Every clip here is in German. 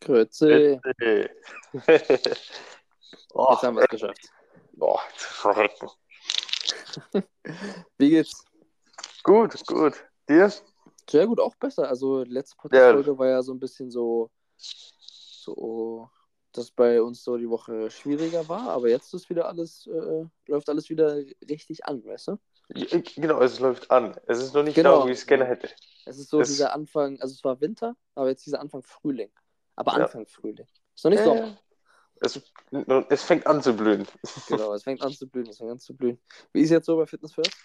Grüezi. Oh, Jetzt haben wir es geschafft. boah, verrecken. Wie geht's? Gut, gut. Dir? Sehr gut, auch besser. Also die letzte Ja. Podcast-Folge war ja so ein bisschen so, so, dass bei uns so die Woche schwieriger war, aber jetzt ist wieder alles, äh, läuft alles wieder richtig an, weißt du? Ja, Genau, es läuft an. Es ist noch nicht Genau. da, wie ich es gerne hätte. Es ist so Es- dieser Anfang, also es war Winter, aber jetzt dieser Anfang Frühling. Aber Ja. Anfang Frühling. Ist noch nicht Äh, Sommer. Es, es fängt an zu blühen. Genau, es fängt an zu blühen, es fängt an zu blühen. Wie ist jetzt so bei Fitness First?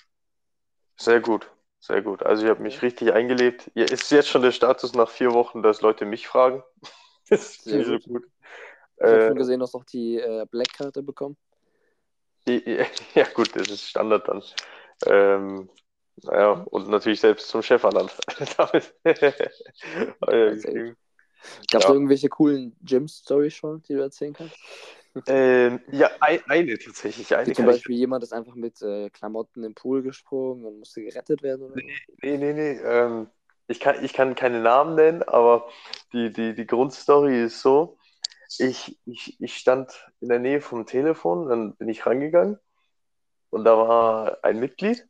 Sehr gut, sehr gut. Also ich habe mich richtig eingelebt. Ja, ist jetzt schon der Status nach vier Wochen, dass Leute mich fragen. Das ist Sehr nicht so gut. gut. Ich habe Äh, schon gesehen, du hast auch die äh, Black-Karte bekommen. die- ja gut, das ist Standard dann. Ähm, naja, und natürlich selbst zum Chef ernannt. Damit. Er Ja. Gab es Ja. irgendwelche coolen Gym-Stories schon, die du erzählen kannst? Ähm, ja, ein, eine tatsächlich. Eine Wie zum kann ich Beispiel jemand ist einfach mit äh, Klamotten im Pool gesprungen und musste gerettet werden. Oder? so. Nee, nee, nee. Ähm, ich kann, ich kann keine Namen nennen, aber die, die, die Grundstory ist so. Ich, ich, ich stand in der Nähe vom Telefon, dann bin ich rangegangen und da war ein Mitglied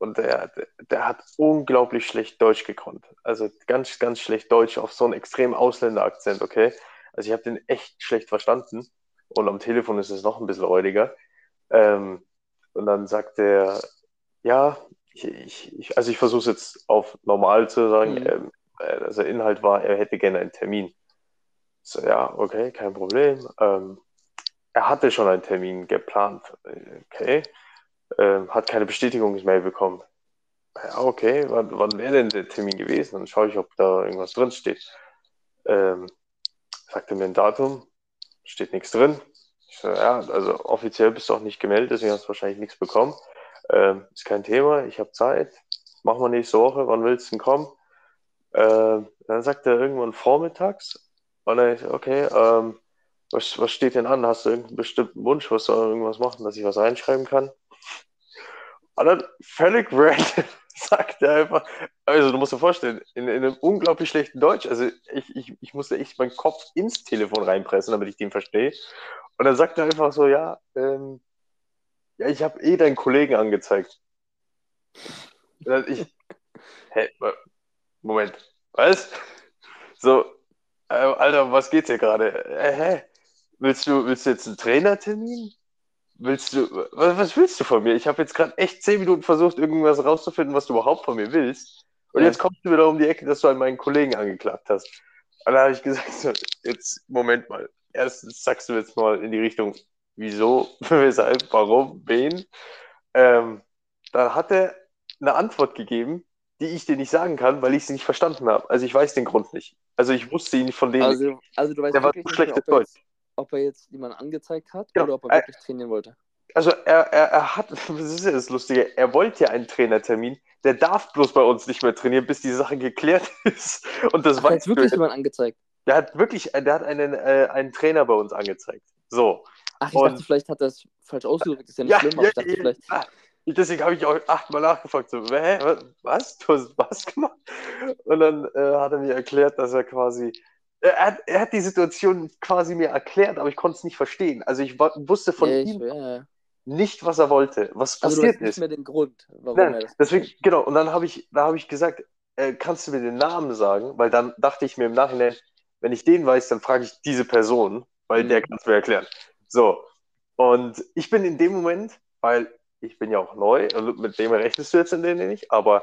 und der, der, hat unglaublich schlecht Deutsch gekonnt. Also ganz, ganz schlecht Deutsch auf so einen extremen Ausländerakzent, okay? Also ich habe den echt schlecht verstanden und am Telefon ist es noch ein bisschen räudiger. Ähm, und dann sagt er, ja, ich, ich, ich, also ich versuche es jetzt auf normal zu sagen. Mhm. Ähm, äh, also Inhalt war, er hätte gerne einen Termin. So, ja, okay, kein Problem. Ähm, er hatte schon einen Termin geplant. Äh, Okay. Ähm, hat keine Bestätigungsmail bekommen. Ja, okay, wann, wann wäre denn der Termin gewesen? Dann schaue ich, ob da irgendwas drin steht. Ähm, sagte mir ein Datum, steht nichts drin. Ich so, ja, also offiziell bist du auch nicht gemeldet, deswegen hast du wahrscheinlich nichts bekommen. Ähm, ist kein Thema, ich habe Zeit. Machen wir nächste Woche, wann willst du denn kommen? Ähm, dann sagt er irgendwann vormittags. Und dann ich, okay, ähm, was, was steht denn an? Hast du irgendeinen bestimmten Wunsch? Was soll irgendwas machen, dass ich was reinschreiben kann? Und dann völlig random sagt er einfach, also du musst dir vorstellen, in, in einem unglaublich schlechten Deutsch, also ich, ich, ich musste echt meinen Kopf ins Telefon reinpressen, damit ich den verstehe. Und dann sagt er einfach so, ja, ähm, ja, ich habe eh deinen Kollegen angezeigt. Ich, hä, wa- Moment, was? So, äh, Alter, was geht's hier gerade? Äh, hä? Willst du, willst du jetzt einen Trainertermin? Willst du, was, was willst du von mir? Ich habe jetzt gerade echt zehn Minuten versucht, irgendwas rauszufinden, was du überhaupt von mir willst. Und Ja. jetzt kommst du wieder um die Ecke, dass du an meinen Kollegen angeklagt hast. Und da habe ich gesagt, so, jetzt, Moment mal. Erstens sagst du jetzt mal in die Richtung, wieso, weshalb, warum, wen. Ähm, dann hat er eine Antwort gegeben, die ich dir nicht sagen kann, weil ich sie nicht verstanden habe. Also ich weiß den Grund nicht. Also ich wusste ihn von dem. Also, also du weißt Der war so schlechtes jetzt, ob er jetzt jemanden angezeigt hat Ja, oder ob er äh, wirklich trainieren wollte. Also er, er, er hat, das ist ja das Lustige, er wollte ja einen Trainertermin, der darf bloß bei uns nicht mehr trainieren, bis die Sache geklärt ist. Und das Ach, er weißt du wirklich jetzt. jemanden angezeigt. Der hat wirklich, der hat einen, äh, einen Trainer bei uns angezeigt. So. Ach, ich Und- dachte, vielleicht hat er es falsch ausgedrückt. Ist ja nicht Ja, schlimm, aber ja, ich dachte ja, vielleicht. ja. Deswegen habe ich auch achtmal nachgefragt, so, hä, was? Du hast was gemacht? Und dann äh, hat er mir erklärt, dass er quasi, er hat, er hat die Situation quasi mir erklärt, aber ich konnte es nicht verstehen. Also ich wusste von ich, ihm ja. nicht, was er wollte, was Also du passiert weißt nicht ist. mehr den Grund, warum Nein, er das deswegen, genau, und dann habe ich, da habe ich gesagt, äh, kannst du mir den Namen sagen? Weil dann dachte ich mir im Nachhinein, wenn ich den weiß, dann frage ich diese Person, weil Mhm. der kann es mir erklären. So, und ich bin in dem Moment, weil ich bin ja auch neu, also mit dem rechnest du jetzt in dem nicht, aber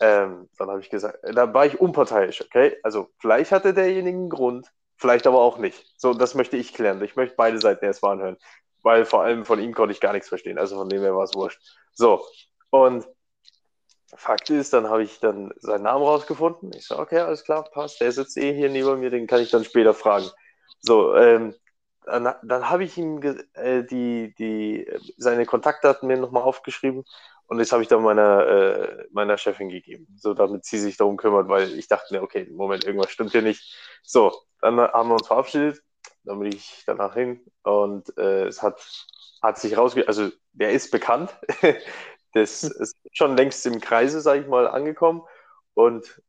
ähm, dann habe ich gesagt, äh, da war ich unparteiisch, okay? Also vielleicht hatte derjenige einen Grund, vielleicht aber auch nicht. So, das möchte ich klären. Ich möchte beide Seiten erst mal anhören, weil vor allem von ihm konnte ich gar nichts verstehen, also von dem her war es wurscht. So, und Fakt ist, dann habe ich dann seinen Namen rausgefunden. Ich so, okay, alles klar, passt. Der sitzt eh hier neben mir, den kann ich dann später fragen. So, ähm, dann, dann habe ich ihm äh, die, die, äh, seine Kontaktdaten mir nochmal aufgeschrieben und das habe ich dann meiner, äh, meiner Chefin gegeben, so damit sie sich darum kümmert, weil ich dachte mir, okay, Moment, irgendwas stimmt hier nicht. So, dann haben wir uns verabschiedet, dann bin ich danach hin und äh, es hat, hat sich rausge... Also, der ist bekannt. Das ist schon längst im Kreise, sage ich mal, angekommen. Und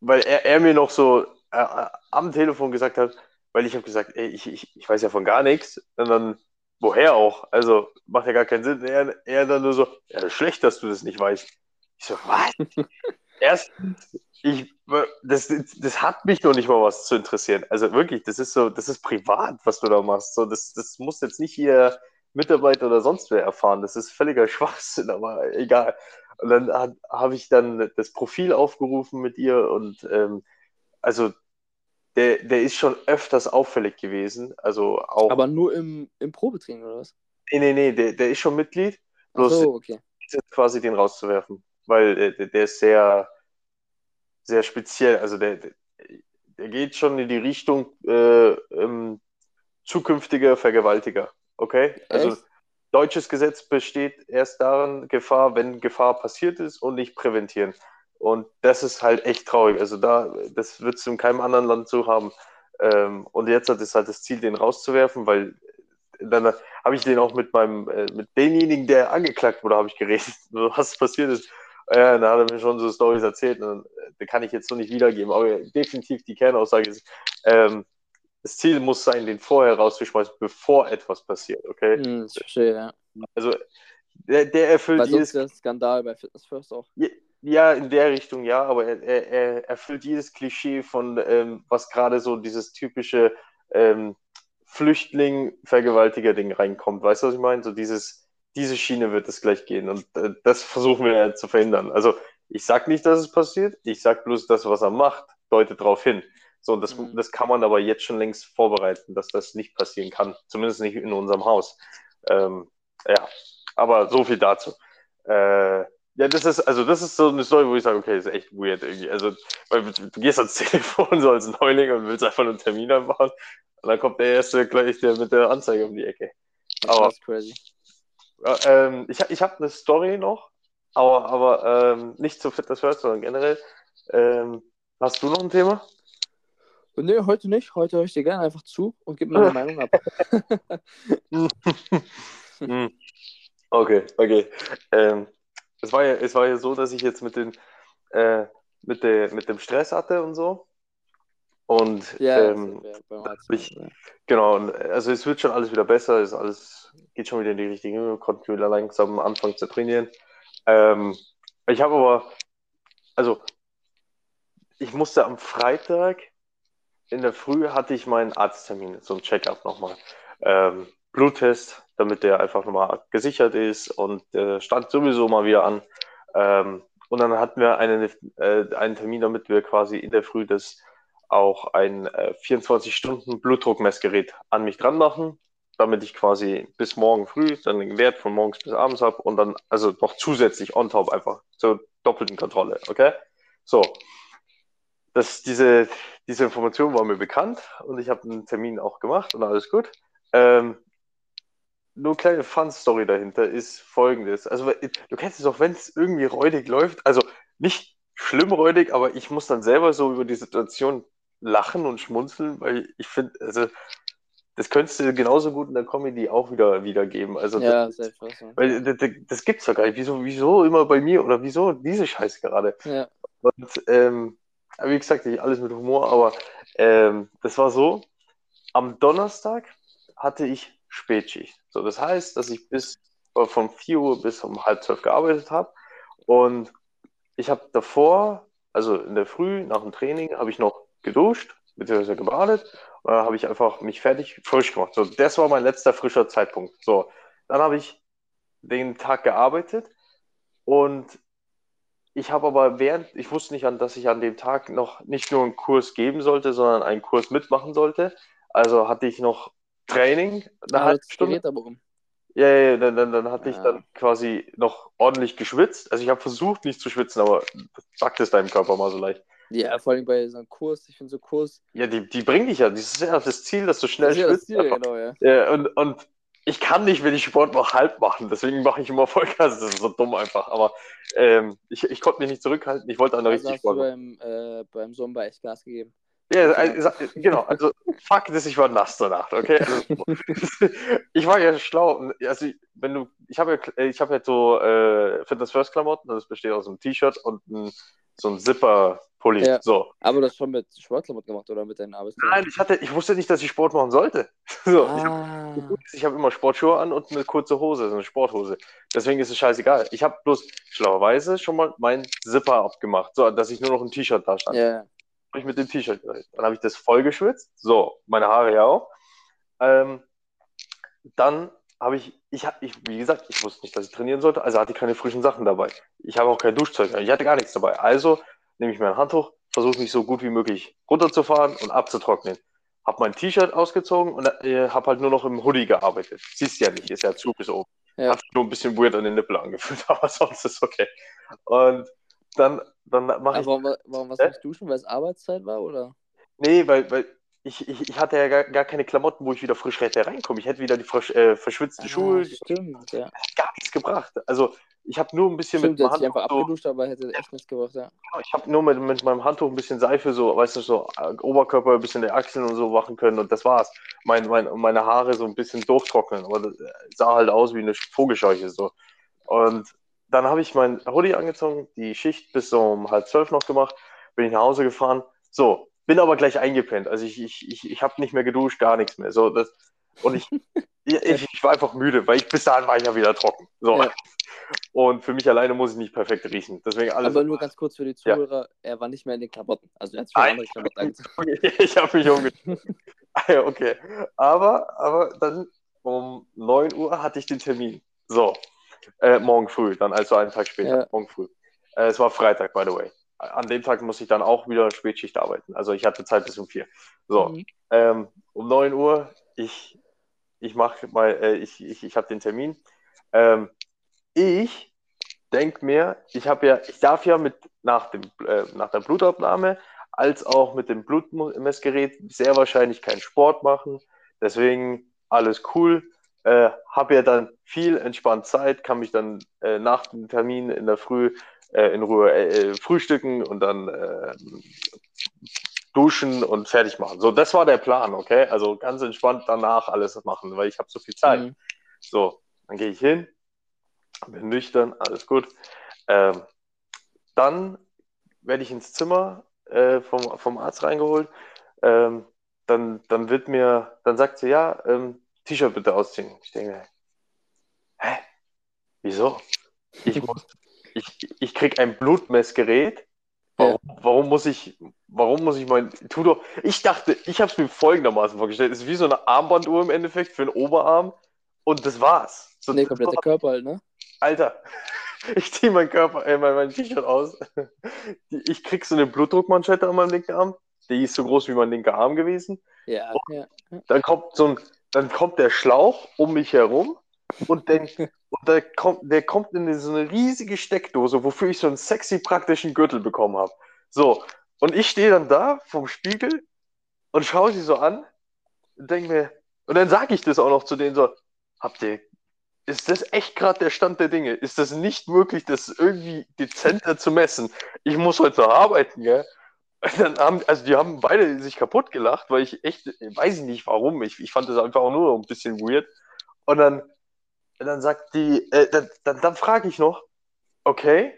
weil er, er mir noch so äh, am Telefon gesagt hat, weil ich habe gesagt, ey, ich, ich, ich weiß ja von gar nichts. Und dann, woher auch? Also macht ja gar keinen Sinn. Er, er dann nur so, ja, das ist schlecht, dass du das nicht weißt. Ich so, was? Erstens, ich, das, das hat mich noch nicht mal was zu interessieren. Also wirklich, das ist so, das ist privat, was du da machst. So, das, das muss jetzt nicht hier Mitarbeiter oder sonst wer erfahren. Das ist völliger Schwachsinn, aber egal. Und dann habe ich dann das Profil aufgerufen mit ihr und ähm, also der, der ist schon öfters auffällig gewesen. Also auch. Aber nur im, im Probetraining oder was? Nee, nee, nee, der, der ist schon Mitglied. Bloß so, okay. quasi den rauszuwerfen. Weil der, der ist sehr, sehr speziell. Also der, der geht schon in die Richtung äh, ähm, zukünftiger Vergewaltiger. Okay? Also Echt? deutsches Gesetz besteht erst darin, Gefahr, wenn Gefahr passiert ist und nicht präventieren. Und das ist halt echt traurig. Also da, das wird es in keinem anderen Land so haben. Ähm, und jetzt hat es halt das Ziel, den rauszuwerfen, weil dann habe ich den auch mit meinem, äh, mit demjenigen, der angeklagt wurde, habe ich geredet, was passiert ist. Ja, da hat er mir schon so Stories erzählt. Und, äh, kann ich jetzt so nicht wiedergeben. Aber definitiv die Kernaussage ist, ähm, das Ziel muss sein, den vorher rauszuschmeißen, bevor etwas passiert, okay? Hm, ich verstehe, ja. Also, der, der erfüllt Weil jedes. der Skandal bei Fitness First auch. Ja, in der Richtung ja, aber er, er, er erfüllt jedes Klischee von, ähm, was gerade so dieses typische ähm, Flüchtling-Vergewaltiger-Ding reinkommt. Weißt du, was ich meine? So dieses, diese Schiene wird es gleich gehen und äh, das versuchen wir ja zu verhindern. Also ich sag nicht, dass es passiert, ich sag bloß, das, was er macht, deutet darauf hin. So, das, Mhm. das kann man aber jetzt schon längst vorbereiten, dass das nicht passieren kann. Zumindest nicht in unserem Haus. Ähm, ja, aber so viel dazu. Äh, ja, das ist, also das ist so eine Story, wo ich sage, okay, das ist echt weird irgendwie. Also, weil du gehst ans Telefon so als Neuling und willst einfach einen Termin machen und dann kommt der erste gleich der mit der Anzeige um die Ecke. Aber Das ist crazy. ähm, ich ich habe eine Story noch, aber, aber ähm, nicht zu Fitness First, sondern generell. Ähm, hast du noch ein Thema? Und nee, heute nicht. Heute höre ich dir gerne einfach zu und gebe meine Meinung ab. Hm. Okay, okay. Ähm, es, war ja, es war ja so, dass ich jetzt mit, den, äh, mit, der, mit dem Stress hatte und so. Und Ja, ähm, ich- genau, und, also es wird schon alles wieder besser, es ist alles geht schon wieder in die richtige Höhe, konnten wieder langsam anfangen zu trainieren. Ähm, ich habe aber, also ich musste am Freitag in der Früh hatte ich meinen Arzttermin, so ein Check-up nochmal. Ähm, Bluttest, damit der einfach nochmal gesichert ist und der stand sowieso mal wieder an. Ähm, und dann hatten wir einen, äh, einen Termin, damit wir quasi in der Früh das auch ein äh, 24-Stunden-Blutdruckmessgerät an mich dran machen, damit ich quasi bis morgen früh dann den Wert von morgens bis abends habe und dann also noch zusätzlich on top einfach zur doppelten Kontrolle, okay? So, das, diese, diese Information war mir bekannt und ich habe einen Termin auch gemacht und alles gut. Ähm, nur kleine Fun-Story dahinter ist folgendes. Also, du kennst es auch, wenn es irgendwie räudig läuft, also nicht schlimm räudig, aber ich muss dann selber so über die Situation lachen und schmunzeln, weil ich finde, also, das könntest du genauso gut in der Comedy auch wieder wiedergeben. Also, Ja, das, selbst. Ja. weil das, das gibt's doch gar nicht. Wieso, wieso immer bei mir oder wieso diese Scheiße gerade? ja. Und ähm, wie gesagt, nicht alles mit Humor, aber ähm, das war so, am Donnerstag hatte ich Spätschicht. So, das heißt, dass ich bis äh, von 4 Uhr bis um halb zwölf gearbeitet habe. Und ich habe davor, also in der Früh nach dem Training, habe ich noch geduscht, beziehungsweise gebadet. Und dann habe ich einfach mich fertig frisch gemacht. So, das war mein letzter frischer Zeitpunkt. So, dann habe ich den Tag gearbeitet und ich habe aber während, ich wusste nicht, an, dass ich an dem Tag noch nicht nur einen Kurs geben sollte, sondern einen Kurs mitmachen sollte. Also hatte ich noch Training, eine Ah, halbe das Stunde. Ja, ja, ja, dann, dann, dann hatte ich Ja. dann quasi noch ordentlich geschwitzt. Also ich habe versucht, nicht zu schwitzen, aber sagt es deinem Körper mal so leicht. Ja, vor allem bei so einem Kurs. Ich finde so Kurs. Ja, die, die bringen dich ja. Das ist ja das Ziel, dass du schnell das ist ja schwitzt. Ziel, genau, ja. Ja, und, und ich kann nicht, wenn ich Sport mache, halb machen. Deswegen mache ich immer Vollgas. Das ist so dumm einfach. Aber ähm, ich, ich konnte mich nicht zurückhalten. Ich wollte dann Also richtig hast du Sport machen. beim, äh, beim Sommer echt Gas gegeben. Ja, also, genau. Also Fakt ist, ich war nass danach. Okay. Also, ich war ja schlau. Also wenn du, ich habe ja, ich habe ja so äh, Fitness First Klamotten. Das besteht aus einem T-Shirt und ein, so ein Zipper-Pulli. Ja. So. Aber du hast schon mit Sportklamotten gemacht oder mit deinen Arbeitskleidern? Nein, ich, hatte, ich wusste nicht, dass ich Sport machen sollte. So, ich Ah, ich habe immer Sportschuhe an und eine kurze Hose, so eine Sporthose. Deswegen ist es scheißegal. Ich habe bloß schlauerweise schon mal meinen Zipper abgemacht, so dass ich nur noch ein T-Shirt da stand. ja, ja. Hab ich mit dem T-Shirt. Dann habe ich das voll geschwitzt. So, meine Haare ja auch. Ähm, dann habe ich, ich, ich, wie gesagt, ich wusste nicht, dass ich trainieren sollte, also hatte ich keine frischen Sachen dabei. Ich habe auch kein Duschzeug, ich hatte gar nichts dabei. Also nehme ich mir ein Handtuch, versuche mich so gut wie möglich runterzufahren und abzutrocknen. Habe mein T-Shirt ausgezogen und äh, habe halt nur noch im Hoodie gearbeitet. Siehst ja nicht, ist ja zu bis oben. Ja. Hat sich nur ein bisschen weird an den Nippel angefühlt, aber sonst ist okay. Und dann, dann mache ich warum, wa- warum warst du nicht duschen? Weil es Arbeitszeit war, oder? Nee, weil, weil ich, ich, ich hatte ja gar, gar keine Klamotten, wo ich wieder frisch hätte reinkommen. Ich hätte wieder die frisch, äh, verschwitzten Schuhe, Ah, stimmt, ja. hat gar nichts gebracht. Also ich habe nur ein bisschen Stimmt, mit sich Handtuch einfach so, abgeduscht, aber hätte echt nichts gebracht, ja. ich habe nur mit, mit meinem Handtuch ein bisschen Seife so, weißt du, so äh, Oberkörper, ein bisschen die Achseln und so machen können und das war's. Mein, mein, meine Haare so ein bisschen durchtrocknen, aber das äh, sah halt aus wie eine Vogelscheuche so. Und dann habe ich mein Hoodie angezogen, die Schicht bis um halb zwölf noch gemacht, bin ich nach Hause gefahren. So, bin aber gleich eingepennt. Also ich, ich, ich, ich habe nicht mehr geduscht, gar nichts mehr. So, das, und ich, ich, ich war einfach müde, weil ich bis dahin war ich ja wieder trocken. So. Ja. Und für mich alleine muss ich nicht perfekt riechen. Deswegen alles. Aber nur ganz kurz für die Ja. Zuhörer, er war nicht mehr in den Klamotten. Also er hat sich andere Klamotten angezogen. ich habe mich umgezogen. Ah ja, okay. Aber, aber dann um 9 Uhr hatte ich den Termin. So. Äh, morgen früh, dann also einen Tag später. Ja. Morgen früh. Äh, es war Freitag, by the way. An dem Tag musste ich dann auch wieder Spätschicht arbeiten. Also ich hatte Zeit bis um 4. So. Mhm. Ähm, um 9 Uhr, ich, ich mache mal, äh, ich, ich, ich habe den Termin. Ähm, ich denke mir, ich habe ja, ich darf ja mit nach dem äh, nach der Blutabnahme als auch mit dem Blutmessgerät sehr wahrscheinlich keinen Sport machen. Deswegen alles cool. Äh, habe ja dann viel entspannt Zeit, kann mich dann äh, nach dem Termin in der Früh äh, in Ruhe äh, frühstücken und dann äh, duschen und fertig machen. So, das war der Plan, okay? Also ganz entspannt danach alles machen, weil ich habe so viel Zeit. Mhm. So, dann gehe ich hin, bin nüchtern, alles gut. Ähm, dann werde ich ins Zimmer äh, vom, vom Arzt reingeholt. Ähm, dann, dann wird mir, dann sagt sie, ja, ähm, T-Shirt bitte ausziehen. Ich denke, hä? Wieso? Ich, muss, ich, ich krieg ein Blutmessgerät. Warum, warum muss ich, warum muss ich mein, tu doch, ich dachte, ich habe es mir folgendermaßen vorgestellt, es ist wie so eine Armbanduhr im Endeffekt für den Oberarm und das war's. So, Nee, kompletter Körper halt, ne? Alter, ich ziehe meinen Körper, äh, mein, mein T-Shirt aus. Ich krieg so eine Blutdruckmanschette an meinem linken Arm. Die ist so groß wie mein linker Arm gewesen. Ja, ja. Dann kommt so ein, dann kommt der Schlauch um mich herum und, dann, und der, kommt, der kommt in so eine riesige Steckdose, wofür ich so einen sexy praktischen Gürtel bekommen habe. So, und ich stehe dann da vom Spiegel und schaue sie so an und denke mir, und dann sage ich das auch noch zu denen so, habt ihr, ist das echt gerade der Stand der Dinge? Ist das nicht möglich, das irgendwie dezenter zu messen? Ich muss heute noch arbeiten, gell? Dann haben, also die haben beide sich kaputt gelacht, weil ich echt, weiß ich nicht warum, ich, ich fand das einfach auch nur ein bisschen weird. Und dann, dann sagt die, äh, dann, dann, dann frage ich noch, okay,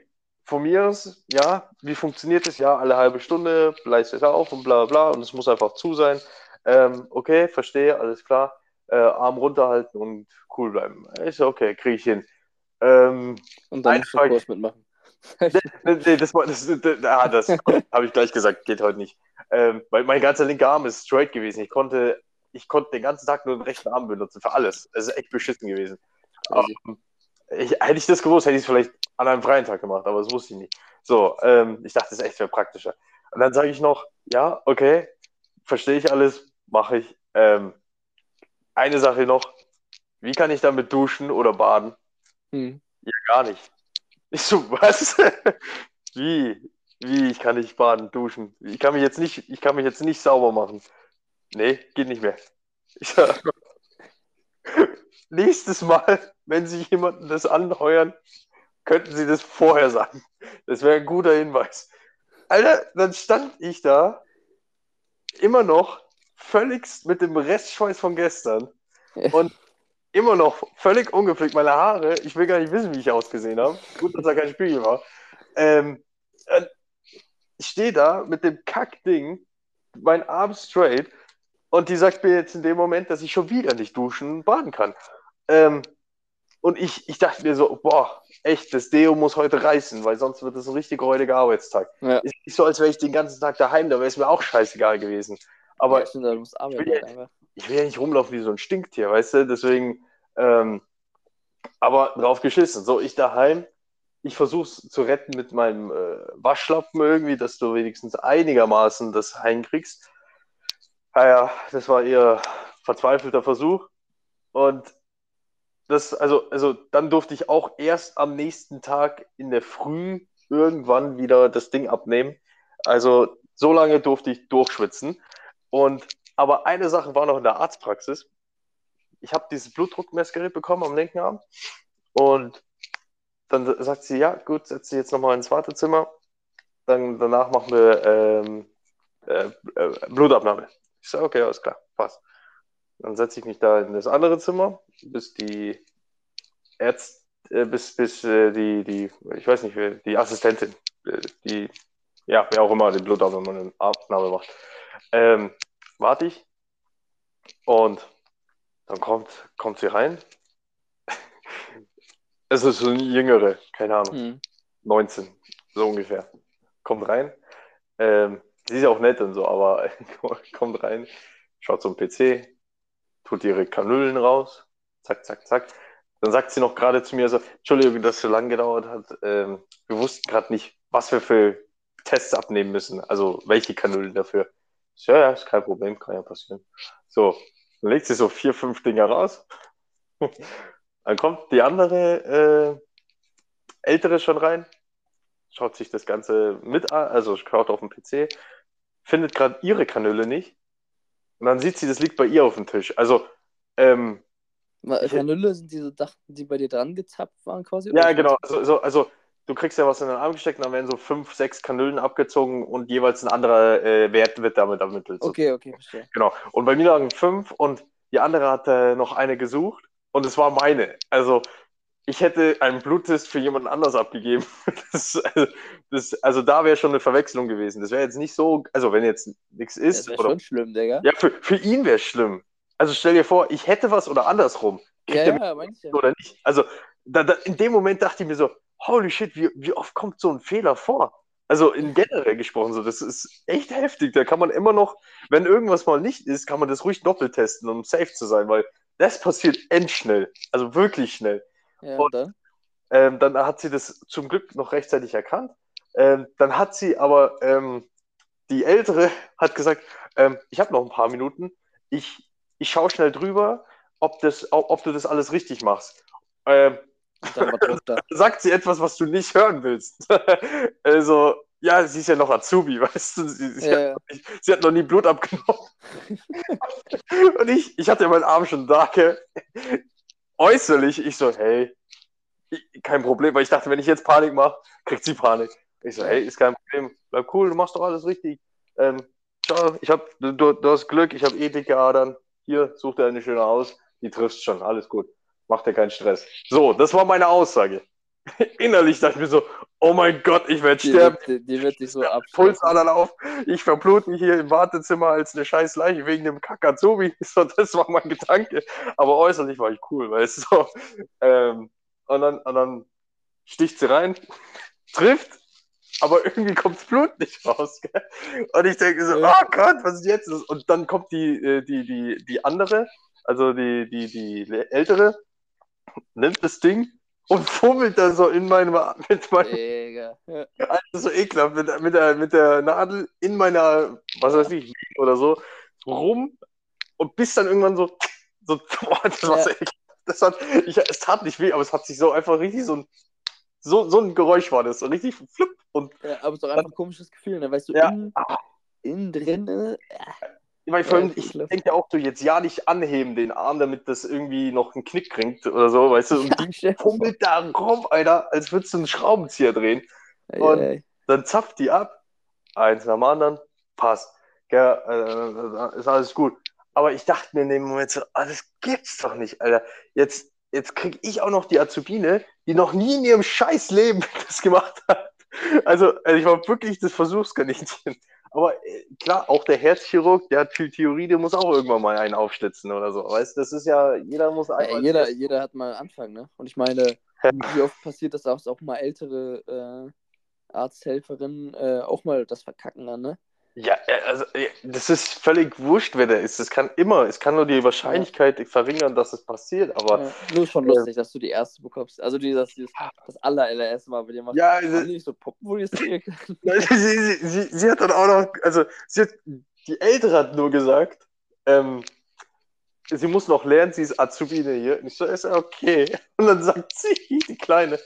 von mir aus, ja, wie funktioniert das? Ja, alle halbe Stunde leistet er auf und bla bla und es muss einfach zu sein. Ähm, okay, verstehe, alles klar. Äh, Arm runterhalten und cool bleiben. Ist okay, kriege ich hin. Ähm, Und dann Frage. Mitmachen. Nee, nee, das, das, das, ah, das habe ich gleich gesagt, geht heute nicht. Ähm, weil mein ganzer linker Arm ist straight gewesen. Ich konnte, ich konnte den ganzen Tag nur den rechten Arm benutzen für alles. Es ist echt beschissen gewesen. Crazy. Ähm, ich, hätte ich das gewusst, hätte ich es vielleicht an einem freien Tag gemacht, aber das wusste ich nicht. So, ähm, ich dachte, das ist echt viel praktischer. Und dann sage ich noch, ja, okay, verstehe ich alles, mache ich. Ähm, eine Sache noch, wie kann ich damit duschen oder baden? Hm. Gar nicht. Ich so, was? Wie? Wie? Ich kann nicht baden, duschen. Ich kann mich jetzt nicht, ich kann mich jetzt nicht sauber machen. Nee, geht nicht mehr. Ich sag, nächstes Mal, wenn Sie jemanden das anheuern, könnten Sie das vorher sagen. Das wäre ein guter Hinweis. Alter, dann stand ich da immer noch völligst mit dem Restschweiß von gestern und immer noch völlig ungepflegt. Meine Haare, ich will gar nicht wissen, wie ich ausgesehen habe. Gut, dass da kein Spiegel war. Ähm, äh, stehe da mit dem Kackding, mein Arm straight, und die sagt mir jetzt in dem Moment, dass ich schon wieder nicht duschen und baden kann. Ähm, und ich, ich dachte mir so, boah, echt, das Deo muss heute reißen, weil sonst wird es ein richtig räudiger Arbeitstag. Ja. Ist nicht so, als wäre ich den ganzen Tag daheim, da wäre es mir auch scheißegal gewesen. Aber ja, stimmt, arbeiten will ja-. Ich will ja nicht rumlaufen wie so ein Stinktier, weißt du? Deswegen, ähm, aber drauf geschissen. So, ich daheim, ich versuche es zu retten mit meinem äh, Waschlappen irgendwie, dass du wenigstens einigermaßen das hinkriegst. Naja, das war eher verzweifelter Versuch. Und das, also, also dann durfte ich auch erst am nächsten Tag in der Früh irgendwann wieder das Ding abnehmen. Also so lange durfte ich durchschwitzen. Und aber eine Sache war noch in der Arztpraxis. Ich habe dieses Blutdruckmessgerät bekommen am linken Arm. Und dann sagt sie, ja, gut, setz dich jetzt nochmal ins Wartezimmer. Dann, danach machen wir ähm, äh, äh, Blutabnahme. Ich sage, okay, alles klar, passt. Dann setze ich mich da in das andere Zimmer, bis die Ärzte, äh, bis, bis äh, die, die, ich weiß nicht, die Assistentin, äh, die, ja, wer auch immer die Blutabnahme Abnahme macht, ähm, warte ich. Und dann kommt, kommt sie rein. Es ist so eine jüngere, keine Ahnung, Hm. 19, so ungefähr. Kommt rein. Ähm, sie ist ja auch nett und so, aber kommt rein, schaut zum PC, tut ihre Kanülen raus, zack, zack, zack. Dann sagt sie noch gerade zu mir so, Entschuldigung, dass es so lange gedauert hat. Ähm, wir wussten gerade nicht, was wir für Tests abnehmen müssen, also welche Kanülen dafür. Ja, ja, ist kein Problem, kann ja passieren. So, dann legt sie so vier, fünf Dinger raus. Dann kommt die andere äh, ältere schon rein, schaut sich das Ganze mit an, also schaut auf dem PC, findet gerade ihre Kanüle nicht. Und dann sieht sie, das liegt bei ihr auf dem Tisch. Also, ähm, Kanüle sind diese Dachten, die bei dir dran gezapft waren quasi? ja, genau. Also, also, also, du kriegst ja was in den Arm gesteckt und dann werden so fünf, sechs Kanülen abgezogen und jeweils ein anderer äh, Wert wird damit ermittelt. Okay, okay, verstehe. Genau. Und bei mir lagen fünf und die andere hat äh, noch eine gesucht und es war meine. Also ich hätte einen Bluttest für jemanden anders abgegeben. Das, also, das, also da wäre schon eine Verwechslung gewesen. Das wäre jetzt nicht so, also wenn jetzt nichts Das ist, wäre oder, schon schlimm, Digga. ja, für, für ihn wäre es schlimm. Also stell dir vor, ich hätte was oder andersrum. Kriegt ja, ja. oder nicht? Also da, da, in dem Moment dachte ich mir so, holy shit, wie, wie oft kommt so ein Fehler vor? Also in generell gesprochen, so, das ist echt heftig. Da kann man immer noch, wenn irgendwas mal nicht ist, kann man das ruhig doppelt testen, um safe zu sein, weil das passiert endschnell. Also wirklich schnell. Ja, Und- dann? Ähm, dann hat sie das zum Glück noch rechtzeitig erkannt. Ähm, dann hat sie aber, ähm, die Ältere hat gesagt, ähm, ich habe noch ein paar Minuten, ich, ich schaue schnell drüber, ob, das, ob, ob du das alles richtig machst. Sagt sie etwas, was du nicht hören willst. also, ja, sie ist ja noch Azubi, weißt du, sie, sie, Ja, hat, ja. noch nicht- sie hat noch nie Blut abgenommen. Und ich, ich hatte ja meinen Arm schon da, gell? äußerlich, ich so, hey, ich, kein Problem, weil ich dachte, wenn ich jetzt Panik mache, kriegt sie Panik. Ich so, hey, ist kein Problem, bleib cool, du machst doch alles richtig. Ähm, schau, ich hab, du, du, du hast Glück, ich habe eh dicke Adern. Hier, such dir eine schöne aus, die triffst schon, alles gut. Mach dir keinen Stress. So, das war meine Aussage. Innerlich dachte ich mir so, oh mein Gott, ich werde sterben. die, die wird dich so abschließen. Pulsadern auf. Ich verblute mich hier im Wartezimmer als eine scheiß Leiche wegen dem Kakazubi. So, das war mein Gedanke. Aber äußerlich war ich cool, weißt du. So. Ähm, und, dann, und dann sticht sie rein, trifft, aber irgendwie kommt das Blut nicht raus. Gell? Und ich denke so, Ja. oh Gott, was ist jetzt? Und dann kommt die, äh, die, die, die andere, also die, die, die ältere, nimmt das Ding und fummelt da so in meinem, mit meinem. Ja. so ekelhaft, mit, mit, der, mit der Nadel in meiner, was weiß ich, oder so, rum und bis dann irgendwann so, so boah, das war so Ja. ekelhaft. Das hat, ich, es tat nicht weh, aber es hat sich so einfach richtig so ein, so, so ein Geräusch war das, so richtig flupp und ja, aber es ist doch einfach ein komisches Gefühl, ne? Weißt du, Ja. innen, innen drin, äh, ich, meine, vor allem, Ja, ich denke auch, du jetzt ja nicht anheben den Arm, damit das irgendwie noch einen Knick kriegt oder so, weißt du, und die Chef. fummelt da rum, Alter, als würdest du einen Schraubenzieher drehen. und- Ey, dann zapft die ab, eins nach dem anderen, passt. Gell, äh, ist alles gut. Aber ich dachte mir in dem Moment so, ah, das gibt's doch nicht, Alter. Jetzt, jetzt krieg ich auch noch die Azubine, die noch nie in ihrem scheiß Leben das gemacht hat. Also, also ich war wirklich das Versuchskaninchen. Aber äh, klar, auch der Herzchirurg, der hat viel Theorie, der muss auch irgendwann mal einen aufschlitzen oder so. Weißt du, das ist ja, jeder muss Ja, einmal. jeder, jeder hat mal einen Anfang, ne? Und ich meine, wie oft passiert das auch, auch mal ältere äh, Arzthelferinnen äh, auch mal das verkacken dann, ne? Ja, äh, also äh, das ist völlig wurscht, wer der ist. Das kann immer, es kann nur die Wahrscheinlichkeit verringern, dass es passiert. Aber Ja, nur schon Ja. lustig, dass du die erste bekommst. Also die, das, dieses, das aller, allererste Mal dir machst. ja, also, die nicht so Puppen, wo die es sie, sie, sie, sie hat dann auch noch, also sie hat, die Ältere hat nur gesagt, ähm, sie muss noch lernen, sie ist Azubine hier. Und ich so, ist ja okay. Und dann sagt sie, die Kleine,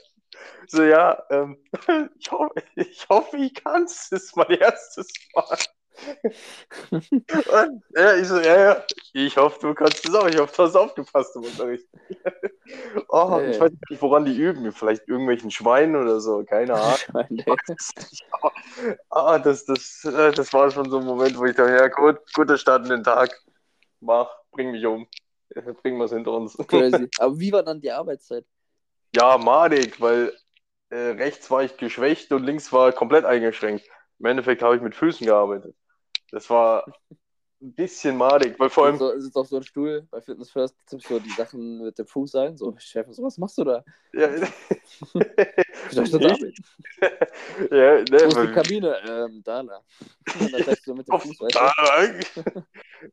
so, ja, ähm, ich, hoffe, ich hoffe, ich kann es. Das ist mein erstes Mal. Und, ja, ich so, ja, ja, ich hoffe, du kannst es auch. Ich hoffe, du hast aufgepasst im Unterricht. oh, Ja, ich weiß nicht, woran die üben. Vielleicht irgendwelchen Schweinen oder so, keine Ahnung. Schweine. Ah, das, das, äh, das war schon so ein Moment, wo ich dachte, ja gut, guter Start in den Tag. Mach, bring mich um. Bring wir es hinter uns. Crazy. Aber wie war dann die Arbeitszeit? Ja, madig, weil äh, rechts war ich geschwächt und links war komplett eingeschränkt. Im Endeffekt habe ich mit Füßen gearbeitet. Das war ein bisschen madig, weil vor allem, so, sitzt auf so einem Stuhl bei Fitness First, tippst so die Sachen mit dem Fuß ein. So, Chef, so, was machst du da? ja, ich ja, Wo ist die ne, Kabine? Ähm, da, da. Und dann sagst du mit dem Fuß, du? da,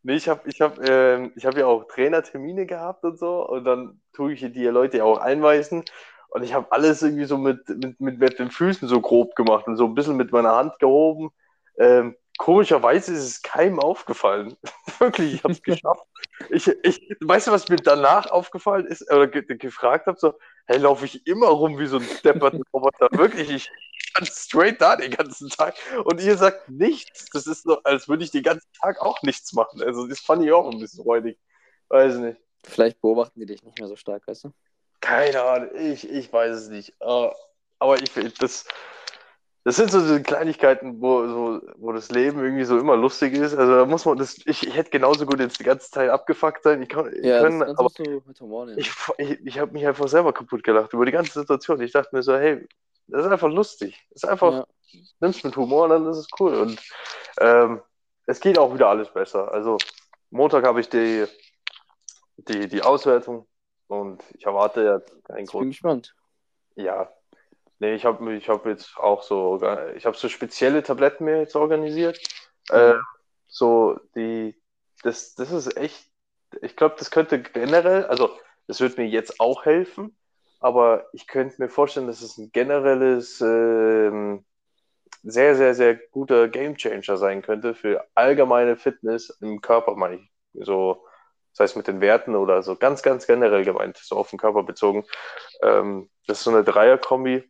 nee, ich habe ich hab, ähm, ich hab ja auch Trainertermine gehabt und so und dann tue ich die Leute ja auch einweisen und ich habe alles irgendwie so mit, mit, mit, mit den Füßen so grob gemacht und so ein bisschen mit meiner Hand gehoben. Ähm, komischerweise ist es keinem aufgefallen. Wirklich, ich habe es geschafft. Ich, ich, weißt du, was mir danach aufgefallen ist oder ge gefragt habe? So, hey, laufe ich immer rum wie so ein depperter Roboter? Wirklich, ich stand straight da den ganzen Tag und ihr sagt nichts. Das ist so, als würde ich den ganzen Tag auch nichts machen. Also, das fand ich auch ein bisschen räudig. Weiß nicht. Vielleicht beobachten die dich nicht mehr so stark, weißt du? Keine Ahnung, ich, ich weiß es nicht. Äh, Aber ich finde, das, das sind so diese Kleinigkeiten, wo, so, wo das Leben irgendwie so immer lustig ist. Also da muss man das, ich, ich hätte genauso gut jetzt die ganze Zeit abgefuckt sein. Ich kann, Ja, können, aber ich, ich, ich habe mich einfach selber kaputt gelacht über die ganze Situation. Ich dachte mir so, hey, das ist einfach lustig. Das ist einfach, Ja. nimm's mit Humor dann ist es cool. Und ähm, es geht auch wieder alles besser. Also Montag habe ich die, die, die Auswertung und ich erwarte ja einen Ich bin gespannt. Ja. Nee, ich habe ich hab jetzt auch so, ich habe so spezielle Tabletten mir jetzt organisiert. Äh, so die, das, das ist echt, ich glaube, das könnte generell, also das wird mir jetzt auch helfen, aber ich könnte mir vorstellen, dass es ein generelles, ähm, sehr, sehr, sehr guter Gamechanger sein könnte für allgemeine Fitness im Körper, meine ich. So, das heißt mit den Werten oder so ganz, ganz generell gemeint, so auf den Körper bezogen. Ähm, das ist so eine Dreier-Kombi,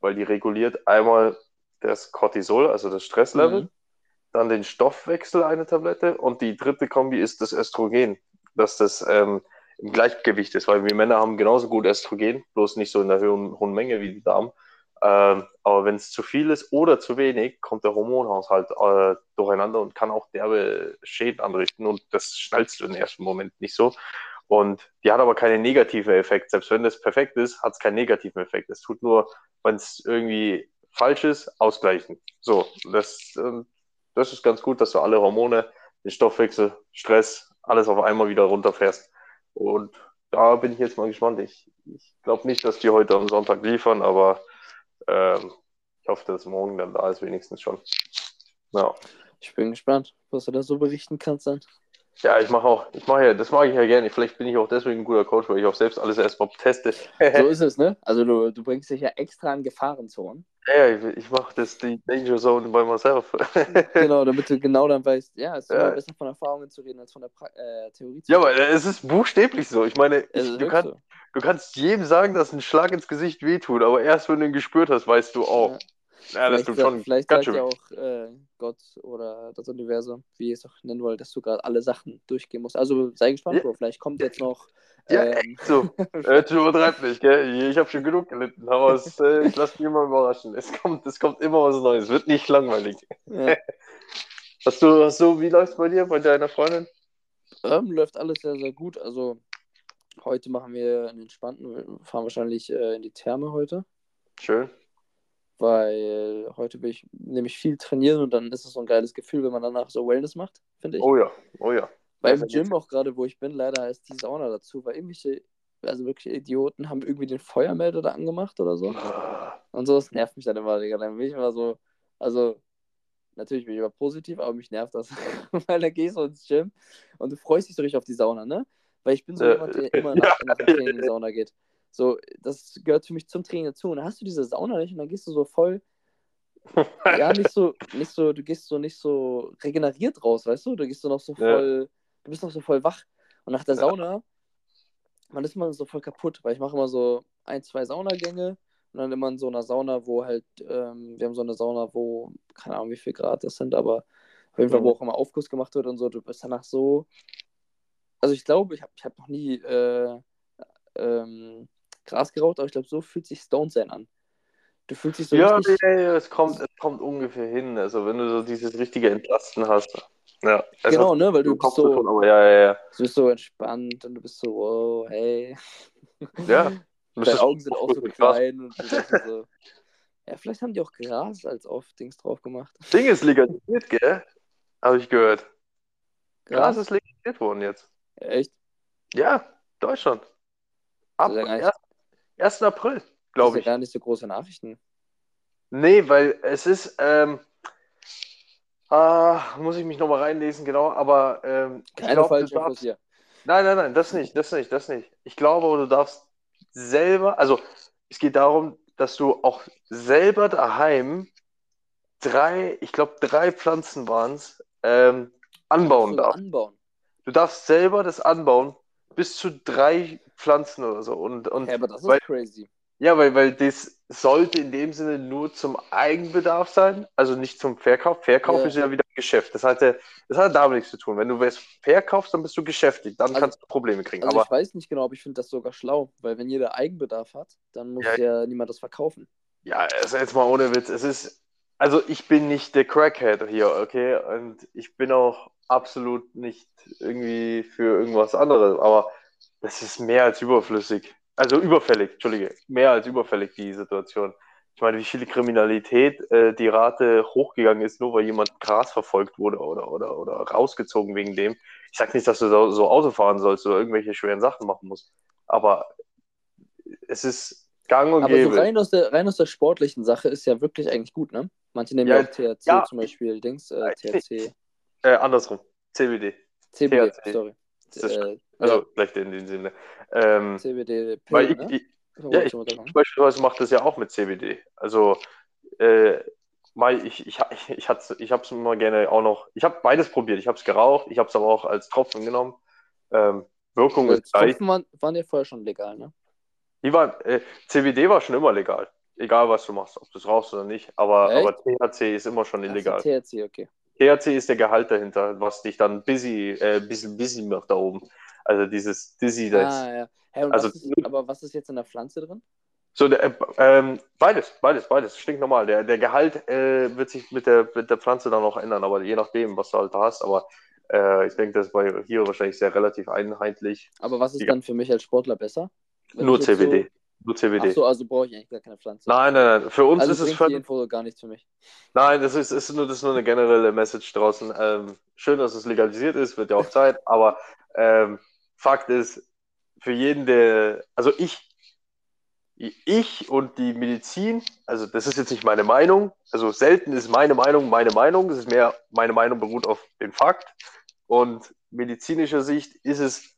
weil die reguliert einmal das Cortisol, also das Stresslevel, Mhm. dann den Stoffwechsel eine Tablette und die dritte Kombi ist das Östrogen, dass das ähm, im Gleichgewicht ist, weil wir Männer haben genauso gut Östrogen, bloß nicht so in der hohen, hohen Menge wie die Damen. Ähm, aber wenn es zu viel ist oder zu wenig, kommt der Hormonhaushalt äh, durcheinander und kann auch derbe Schäden anrichten und das schnallst du im ersten Moment nicht so. Und die hat aber keinen negativen Effekt. Selbst wenn das perfekt ist, hat es keinen negativen Effekt. Es tut nur, wenn es irgendwie falsch ist, ausgleichen. So, das, ähm, das ist ganz gut, dass du alle Hormone, den Stoffwechsel, Stress, alles auf einmal wieder runterfährst. Und da bin ich jetzt mal gespannt. Ich, ich glaube nicht, dass die heute am Sonntag liefern, aber ähm, ich hoffe, dass morgen dann da ist, wenigstens schon. Ja, Ich bin gespannt, was du da so berichten kannst dann. Ja ich mache auch, ich mache ja, das mag ich ja gerne. Vielleicht bin ich auch deswegen ein guter Coach, weil ich auch selbst alles erstmal teste. So ist es, ne? Also du, du bringst dich ja extra in Gefahrenzonen. ja, ich, ich mache das die Danger Zone by myself. Genau, damit du genau dann weißt, ja, es ist Ja. besser von Erfahrungen zu reden als von der pra äh, Theorie zu ja, reden. aber es ist buchstäblich so. Ich meine, ich, du, kannst, so. du kannst jedem sagen, dass ein Schlag ins Gesicht wehtut, aber erst wenn du ihn gespürt hast, weißt du, oh, Ja. Ja, das sa- schon vielleicht sagt ja auch äh, Gott oder das Universum, wie ihr es auch nennen wollt, dass du gerade alle Sachen durchgehen musst. Also sei gespannt, Ja. Bro. Vielleicht kommt jetzt noch. Ja, ähm, echt so. Jetzt übertreib nicht, gell? Ich habe schon genug gelitten, aber es, äh, ich lasse mich immer überraschen. Es kommt, es kommt immer was Neues. Wird nicht langweilig. ja. Hast du, hast du, wie läuft's bei dir, bei deiner Freundin? ähm, läuft alles sehr, sehr gut. Also heute machen wir einen entspannten, wir fahren wahrscheinlich äh, in die Therme heute. Schön. Weil heute will ich nämlich viel trainieren und dann ist es so ein geiles Gefühl, wenn man danach so Wellness macht, finde ich. Oh ja, oh ja. Beim Gym auch gerade, wo ich bin, leider heißt die Sauna dazu, weil irgendwelche, also wirklich Idioten haben irgendwie den Feuermelder da angemacht oder so. Und so, das nervt mich dann immer, Digga. Dann bin ich immer so, also natürlich bin ich immer positiv, aber mich nervt das. weil dann gehst du ins Gym und du freust dich so richtig auf die Sauna, ne? Weil ich bin so Äh, jemand, der immer nach, ja. nach dem Training in die Sauna geht. So, das gehört für mich zum Training dazu. Und dann hast du diese Sauna nicht und dann gehst du so voll, ja, nicht so, nicht so, du gehst so nicht so regeneriert raus, weißt du? Du gehst so noch so Ja. voll, du bist noch so voll wach. Und nach der Ja. Sauna, man ist man so voll kaputt, weil ich mache immer so ein, zwei Saunagänge und dann immer in so einer Sauna, wo halt, ähm, wir haben so eine Sauna, wo, keine Ahnung, wie viel Grad das sind, aber auf jeden Fall, wo Mhm. auch immer Aufguss gemacht wird und so, du bist danach so. Also ich glaube, ich habe ich hab noch nie äh, ähm, Gras geraucht, aber ich glaube, so fühlt sich Stone sein an. Du fühlst dich so ja, richtig... Ja, ja, es kommt, es kommt ungefähr hin. Also wenn du so dieses richtige Entlasten hast. Ja, also, genau, ne, weil du bist so, davon, aber, ja, ja, ja. du bist so entspannt und du bist so, wow, hey. Ja. Deine Augen sind auch so klein und so. Ja, vielleicht haben die auch Gras als auf Dings drauf gemacht. Ding ist legalisiert, gell? Habe ich gehört. Gras? Gras ist legalisiert worden jetzt. Echt? Ja, Deutschland. Ab 1. 1. April, Das ist glaube ja ich. gar nicht so große Nachrichten. Nee, weil es ist, ähm, ah, muss ich mich nochmal reinlesen, genau, aber ähm, ich Keine glaube, du falschen Infos darfst, hier. nein, nein, nein, das nicht, das nicht, das nicht. Ich glaube, du darfst selber, also es geht darum, dass du auch selber daheim drei, ich glaube, drei Pflanzen waren es, ähm, anbauen darfst. anbauen. Du darfst selber das anbauen, bis zu drei Pflanzen oder so. Und, und Ja, aber das ist weil, crazy. ja, weil, weil das sollte in dem Sinne nur zum Eigenbedarf sein, also nicht zum Verkauf. Verkauf Ja. ist ja wieder Geschäft. Das hat, ja- das hat damit nichts zu tun. Wenn du es verkaufst, dann bist du geschäftlich, dann Also- kannst du Probleme kriegen. Also Aber ich weiß nicht genau, aber ich finde das sogar schlau, weil wenn jeder Eigenbedarf hat, dann muss Ja. ja, niemand das verkaufen. ja, also jetzt mal ohne Witz, es ist, also ich bin nicht der Crackhead hier, okay? Und ich bin auch absolut nicht irgendwie für irgendwas anderes, aber das ist mehr als überflüssig. Also überfällig, Entschuldige, mehr als überfällig, die Situation. Ich meine, wie viel Kriminalität äh, die Rate hochgegangen ist, nur weil jemand Gras verfolgt wurde oder, oder, oder rausgezogen wegen dem. Ich sag nicht, dass du so, so Auto fahren sollst oder irgendwelche schweren Sachen machen musst, aber es ist gang und Aber so gäbe. rein aus, der, rein aus der sportlichen Sache ist ja wirklich eigentlich gut, ne? Manche nehmen ja, Ja, auch THC ja. zum Beispiel, Dings, äh, Ja, THC, Äh, andersrum. CBD. CBD, THC. sorry. Äh, also ja, gleich in dem Sinne. Ähm, CBD weil ich, ne? ja, ich, ich beispielsweise mache das ja auch mit CBD. Also äh, ich, ich, ich, ich, ich habe es immer gerne auch noch. Ich habe beides probiert. Ich habe es geraucht, ich habe es aber auch als Tropfen genommen. Ähm, Wirkung Weil ist gleich. Tropfen waren, waren ja vorher schon legal, ne? Die waren, äh, CBD war schon immer legal. Egal was du machst, ob du es rauchst oder nicht. Aber, Echt? aber THC ist immer schon illegal. Ach so, THC, okay. THC ist der Gehalt dahinter, was dich dann busy, äh, bisschen busy macht da oben. Also dieses Dizziness. Ah, ja. Und Also- was ist, aber was ist jetzt in der Pflanze drin? So, der, äh, ähm, beides, beides, beides, stinknormal. Der, der Gehalt äh, wird sich mit der, mit der Pflanze dann auch ändern, aber je nachdem, was du halt da hast. Aber äh, ich denke, das war hier wahrscheinlich sehr relativ einheitlich. Aber was ist Ja. dann für mich als Sportler besser? Nur CBD. So, Nur CBD. ach so, also brauche ich eigentlich gar keine Pflanze. Nein, nein, nein. Für uns also ist es die völlig. Info gar nichts für mich. Nein, das ist, ist, nur, das ist nur eine generelle Message draußen. Ähm, schön, dass es legalisiert ist, wird ja auch Zeit, aber ähm, Fakt ist, für jeden, der, also ich, ich und die Medizin, also das ist jetzt nicht meine Meinung, also selten ist meine Meinung meine Meinung, es ist mehr, meine Meinung beruht auf den Fakt und medizinischer Sicht ist es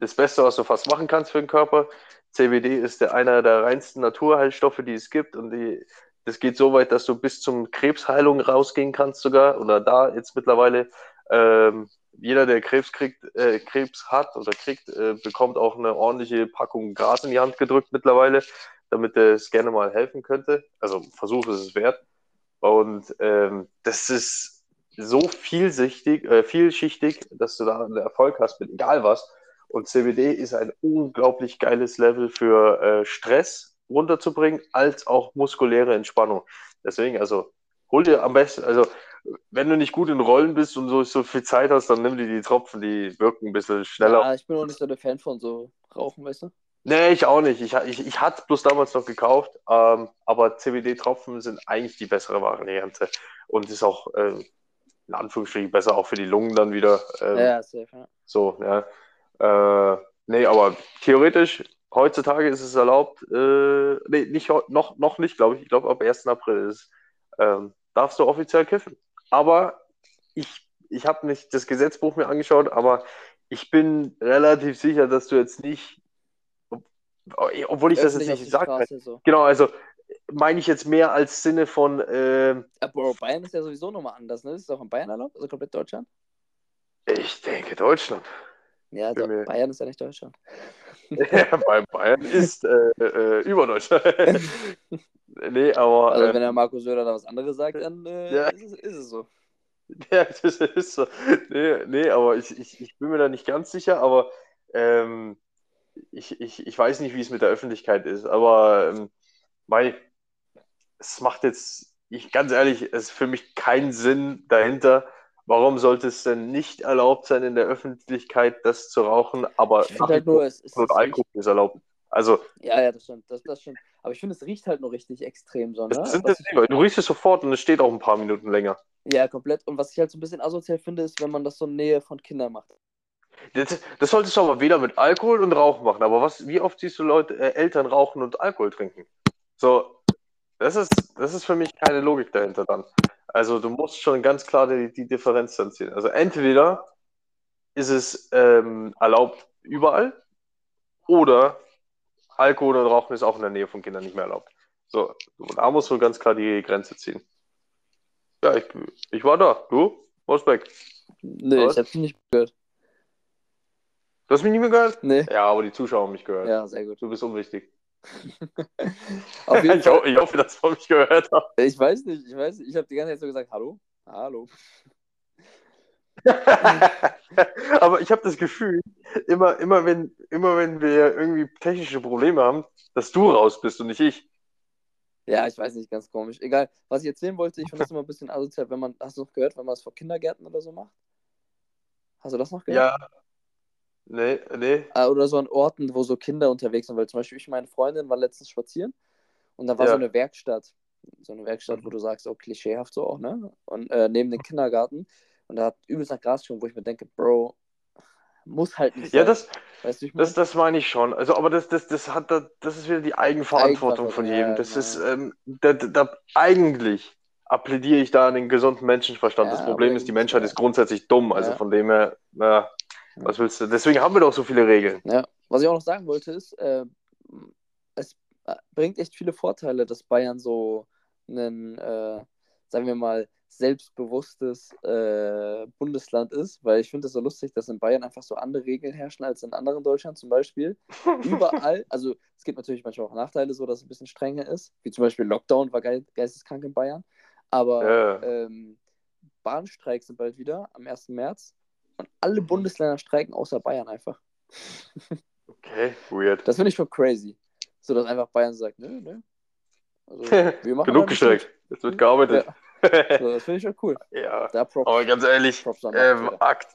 das Beste, was du fast machen kannst für den Körper. CBD ist der, einer der reinsten Naturheilstoffe, die es gibt und die, das geht so weit, dass du bis zum Krebsheilung rausgehen kannst sogar oder da jetzt mittlerweile ähm, jeder, der Krebs kriegt, äh, Krebs hat oder kriegt, äh, bekommt auch eine ordentliche Packung Gras in die Hand gedrückt mittlerweile, damit es gerne mal helfen könnte. Also Versuch ist es wert. Und ähm, das ist so vielsichtig, äh, vielschichtig, dass du da einen Erfolg hast mit egal was. Und CBD ist ein unglaublich geiles Level für äh, Stress runterzubringen, als auch muskuläre Entspannung. Deswegen, also hol dir am besten, also wenn du nicht gut in Rollen bist und so, so viel Zeit hast, dann nimm dir die Tropfen, die wirken ein bisschen schneller. Ja, ich bin auch nicht so der Fan von so Rauchen, weißt du? Nee, ich auch nicht. Ich, ich, ich hatte bloß damals noch gekauft, ähm, aber CBD-Tropfen sind eigentlich die bessere Variante und ist auch äh, in Anführungsstrichen besser auch für die Lungen dann wieder. Ähm, Ja, safe, ja. So, ja. Äh, nee, aber theoretisch, heutzutage ist es erlaubt, äh, nee, nicht, noch, noch nicht, glaube ich. Ich glaube, ab 1. April ist, ähm, darfst du offiziell kiffen. Aber ich, ich habe nicht das Gesetzbuch mir angeschaut, aber ich bin relativ sicher, dass du jetzt nicht, ob- obwohl ich das jetzt nicht sage, so. genau, also meine ich jetzt mehr als Sinne von, ähm, Ja, Bro, Bayern ist ja sowieso nochmal anders, ne? Ist das auch in Bayern erlaubt? Also komplett Deutschland? ich denke Deutschland. Ja, doch, mir- Bayern ist ja nicht Deutschland. Ja, bei Bayern ist äh, äh, über Deutschland. nee, aber Also äh, wenn der Marco Söder da was anderes sagt, dann äh, Ja. ist, es, ist es so. Ja, das ist so. Nee, nee aber ich, ich, ich bin mir da nicht ganz sicher, aber ähm, ich, ich, ich weiß nicht, wie es mit der Öffentlichkeit ist, aber ähm, mei, es macht jetzt, ich ganz ehrlich, es ist für mich keinen Sinn dahinter. Warum sollte es denn nicht erlaubt sein, in der Öffentlichkeit das zu rauchen, aber Ich halt nur, es ist. und Alkohol ist erlaubt? Also, Ja, ja, das stimmt. Das, das stimmt. Aber ich finde, es riecht halt nur richtig extrem so, ne? das sind das Ding, du riechst es sofort und es steht auch ein paar Minuten länger. ja, komplett. Und was ich halt so ein bisschen asozial finde, ist, wenn man das so in Nähe von Kindern macht. Das, das solltest du aber weder mit Alkohol und Rauch machen. Aber was, wie oft siehst du Leute, äh, Eltern rauchen und Alkohol trinken? So, das ist, das ist für mich keine Logik dahinter dann. Also du musst schon ganz klar die, die Differenz dann ziehen. Also entweder ist es ähm, erlaubt überall oder Alkohol und Rauchen ist auch in der Nähe von Kindern nicht mehr erlaubt. So, da musst du ganz klar die Grenze ziehen. Ja, ich, ich war da. Du? Weg. Nee, Was? ich hab's nicht gehört. Du hast mich nicht mehr gehört? Nee. Ja, aber die Zuschauer haben mich gehört. Ja, sehr gut. Du bist unwichtig. Ich, ho Fall. ich hoffe, dass man mich gehört hat. Ich weiß nicht, ich weiß nicht. Ich habe die ganze Zeit so gesagt, hallo? Hallo. Aber ich habe das Gefühl, immer, immer, wenn, immer wenn wir irgendwie technische Probleme haben, dass du raus bist und nicht ich. Ja, ich weiß nicht, ganz komisch. Egal, was ich erzählen wollte, ich finde das immer ein bisschen asozial, wenn man, hast du noch gehört, wenn man es vor Kindergärten oder so macht? Hast du das noch gehört? Ja. Nee, nee. Ah, Oder so an Orten, wo so Kinder unterwegs sind, weil zum Beispiel ich und meine Freundin war letztens spazieren und da war Ja. so eine Werkstatt. So eine Werkstatt, wo du sagst, oh, klischeehaft so auch, ne? Und äh, neben dem Kindergarten. Und da hat übelst nach Gras schon, wo ich mir denke, Bro, muss halt nicht Ja, sein. das, weißt du, ich meine? das, das meine ich schon. Also, aber das, das, das hat da, das ist wieder die Eigenverantwortung von jedem. ja, Das genau. ist, ähm, da, da, eigentlich appelliere ich da an den gesunden Menschenverstand. Ja, das Problem ist, die Menschheit ja. ist grundsätzlich dumm. Also von dem her, na, was willst du? Deswegen haben wir doch so viele Regeln. Ja, was ich auch noch sagen wollte, ist, äh, es äh, bringt echt viele Vorteile, dass Bayern so ein, äh, sagen wir mal, selbstbewusstes äh, Bundesland ist, weil ich finde es so lustig, dass in Bayern einfach so andere Regeln herrschen als in anderen Deutschland zum Beispiel. Überall, also es gibt natürlich manchmal auch Nachteile, so dass es ein bisschen strenger ist, wie zum Beispiel Lockdown war ge geisteskrank in Bayern, aber Ja. ähm, Bahnstreiks sind bald wieder am 1. März und alle Bundesländer streiken außer Bayern einfach. Okay, weird. Das finde ich schon crazy. So dass einfach Bayern sagt, nö, nö. Also, wir machen da Genug gestreckt. Jetzt wird gearbeitet. mit. So, das finde ich schon cool. Ja. Aber ganz ehrlich, ähm, akt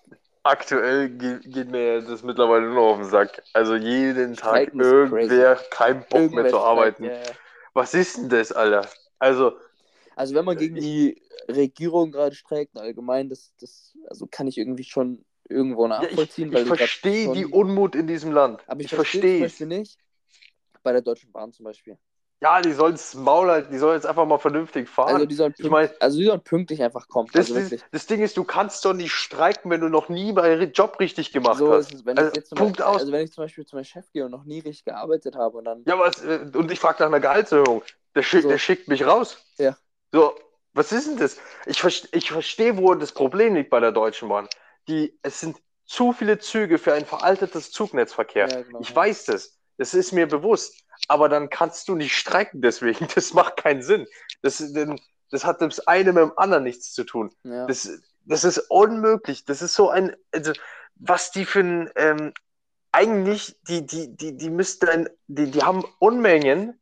aktuell ge geht mir das mittlerweile nur auf den Sack. Also jeden Tag irgendwer kein Bock mehr Irgendwer zu arbeiten. ja, ja. Was ist denn das, Alter? Also, Also wenn man gegen die Regierung gerade streikt, allgemein, das, das also kann ich irgendwie schon irgendwo ja, ich, nachvollziehen, ich verstehe schon- die Unmut in diesem Land. Aber ich, ich verstehe es. Nicht, bei der Deutschen Bahn zum Beispiel. Ja, die sollen das Maul halten, die sollen jetzt einfach mal vernünftig fahren. Also die sollen, ich pünkt, mein- also die sollen pünktlich einfach kommen. das, also wirklich. das Ding ist, du kannst doch nicht streiken, wenn du noch nie deinen Job richtig gemacht So hast. ist es, Also, ich Punkt Beispiel, aus. also wenn ich zum Beispiel zu meinem Chef gehe und noch nie richtig gearbeitet habe und dann Ja, was, äh, und ich frage nach einer Gehaltserhöhung. Der, schick, So. der schickt mich raus. Ja. So, was ist denn das? Ich, ich verstehe, wo das Problem liegt bei der Deutschen Bahn. Die, es sind zu viele Züge für ein veraltetes Zugnetzverkehr. Ja, genau, ich weiß das. Das ist mir bewusst. Aber dann kannst du nicht streiken deswegen. Das macht keinen Sinn. Das, das hat das eine mit dem anderen nichts zu tun. ja. Das, das ist unmöglich. Das ist so ein, also, was die für ein, ähm, eigentlich, die, die, die, die müssten, die, die haben Unmengen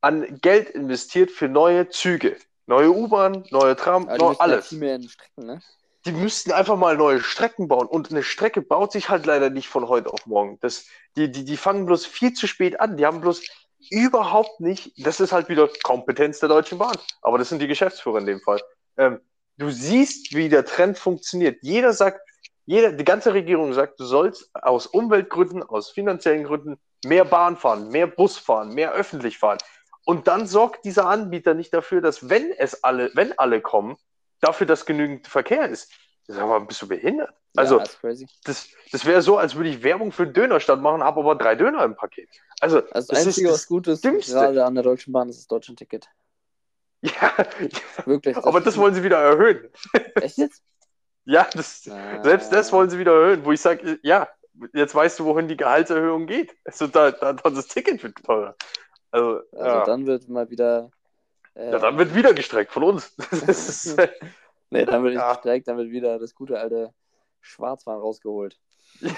an Geld investiert für neue Züge. Neue U-Bahn, neue Tram, die neu, alles. Strecken, ne? Die müssten einfach mal neue Strecken bauen. Und eine Strecke baut sich halt leider nicht von heute auf morgen. Das, die, die, die fangen bloß viel zu spät an. Die haben bloß überhaupt nicht, das ist halt wieder Kompetenz der Deutschen Bahn. Aber das sind die Geschäftsführer in dem Fall. Ähm, du siehst, wie der Trend funktioniert. Jeder sagt, jeder, die ganze Regierung sagt, du sollst aus Umweltgründen, aus finanziellen Gründen mehr Bahn fahren, mehr Bus fahren, mehr öffentlich fahren. Und dann sorgt dieser Anbieter nicht dafür, dass wenn es alle, wenn alle kommen, dafür, dass genügend Verkehr ist. Sag mal, bist du behindert? Also, ja, ist das, das wäre so, als würde ich Werbung für einen Dönerstand machen, habe aber drei Döner im Paket. Also, Also das, das ist Einzige, das was gut ist, Dümmste. gerade an der Deutschen Bahn, ist das Deutschland-Ticket. ja, Wirklich. aber das wollen sie wieder erhöhen. Echt jetzt? Ja, das, Ah. selbst das wollen sie wieder erhöhen, wo ich sage, ja, jetzt weißt du, wohin die Gehaltserhöhung geht. Also da, da, da das Ticket wird teurer. Also, Also ja. dann wird mal wieder. Äh, ja, dann wird wieder gestreckt von uns. Äh, nee, dann wird nicht Ja. gestreikt, dann wird wieder das gute alte Schwarzfahren rausgeholt. ist,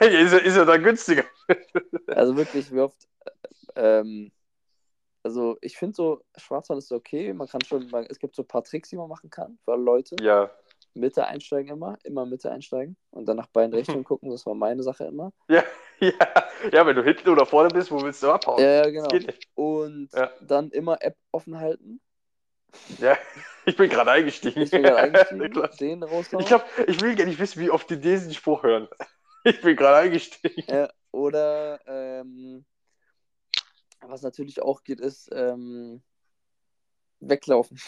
ja, ist ja dann günstiger. Also wirklich, wie oft. Ähm, also ich finde so, Schwarzfahren ist okay. Man kann schon, man, es gibt so ein paar Tricks, die man machen kann für Leute. Ja, Mitte einsteigen immer, immer Mitte einsteigen und dann nach beiden Richtungen gucken. Das war meine Sache immer. ja, ja, ja, wenn du hinten oder vorne bist, wo willst du abhauen? Ja, genau. Und Ja. dann immer App offen halten. Ja, ich bin gerade eingestiegen. Ich bin gerade eingestiegen. Ich, glaub, ich will gar nicht wissen, wie oft die diesen Spruch hören. Ich bin gerade eingestiegen. Ja, oder ähm, was natürlich auch geht, ist ähm, weglaufen.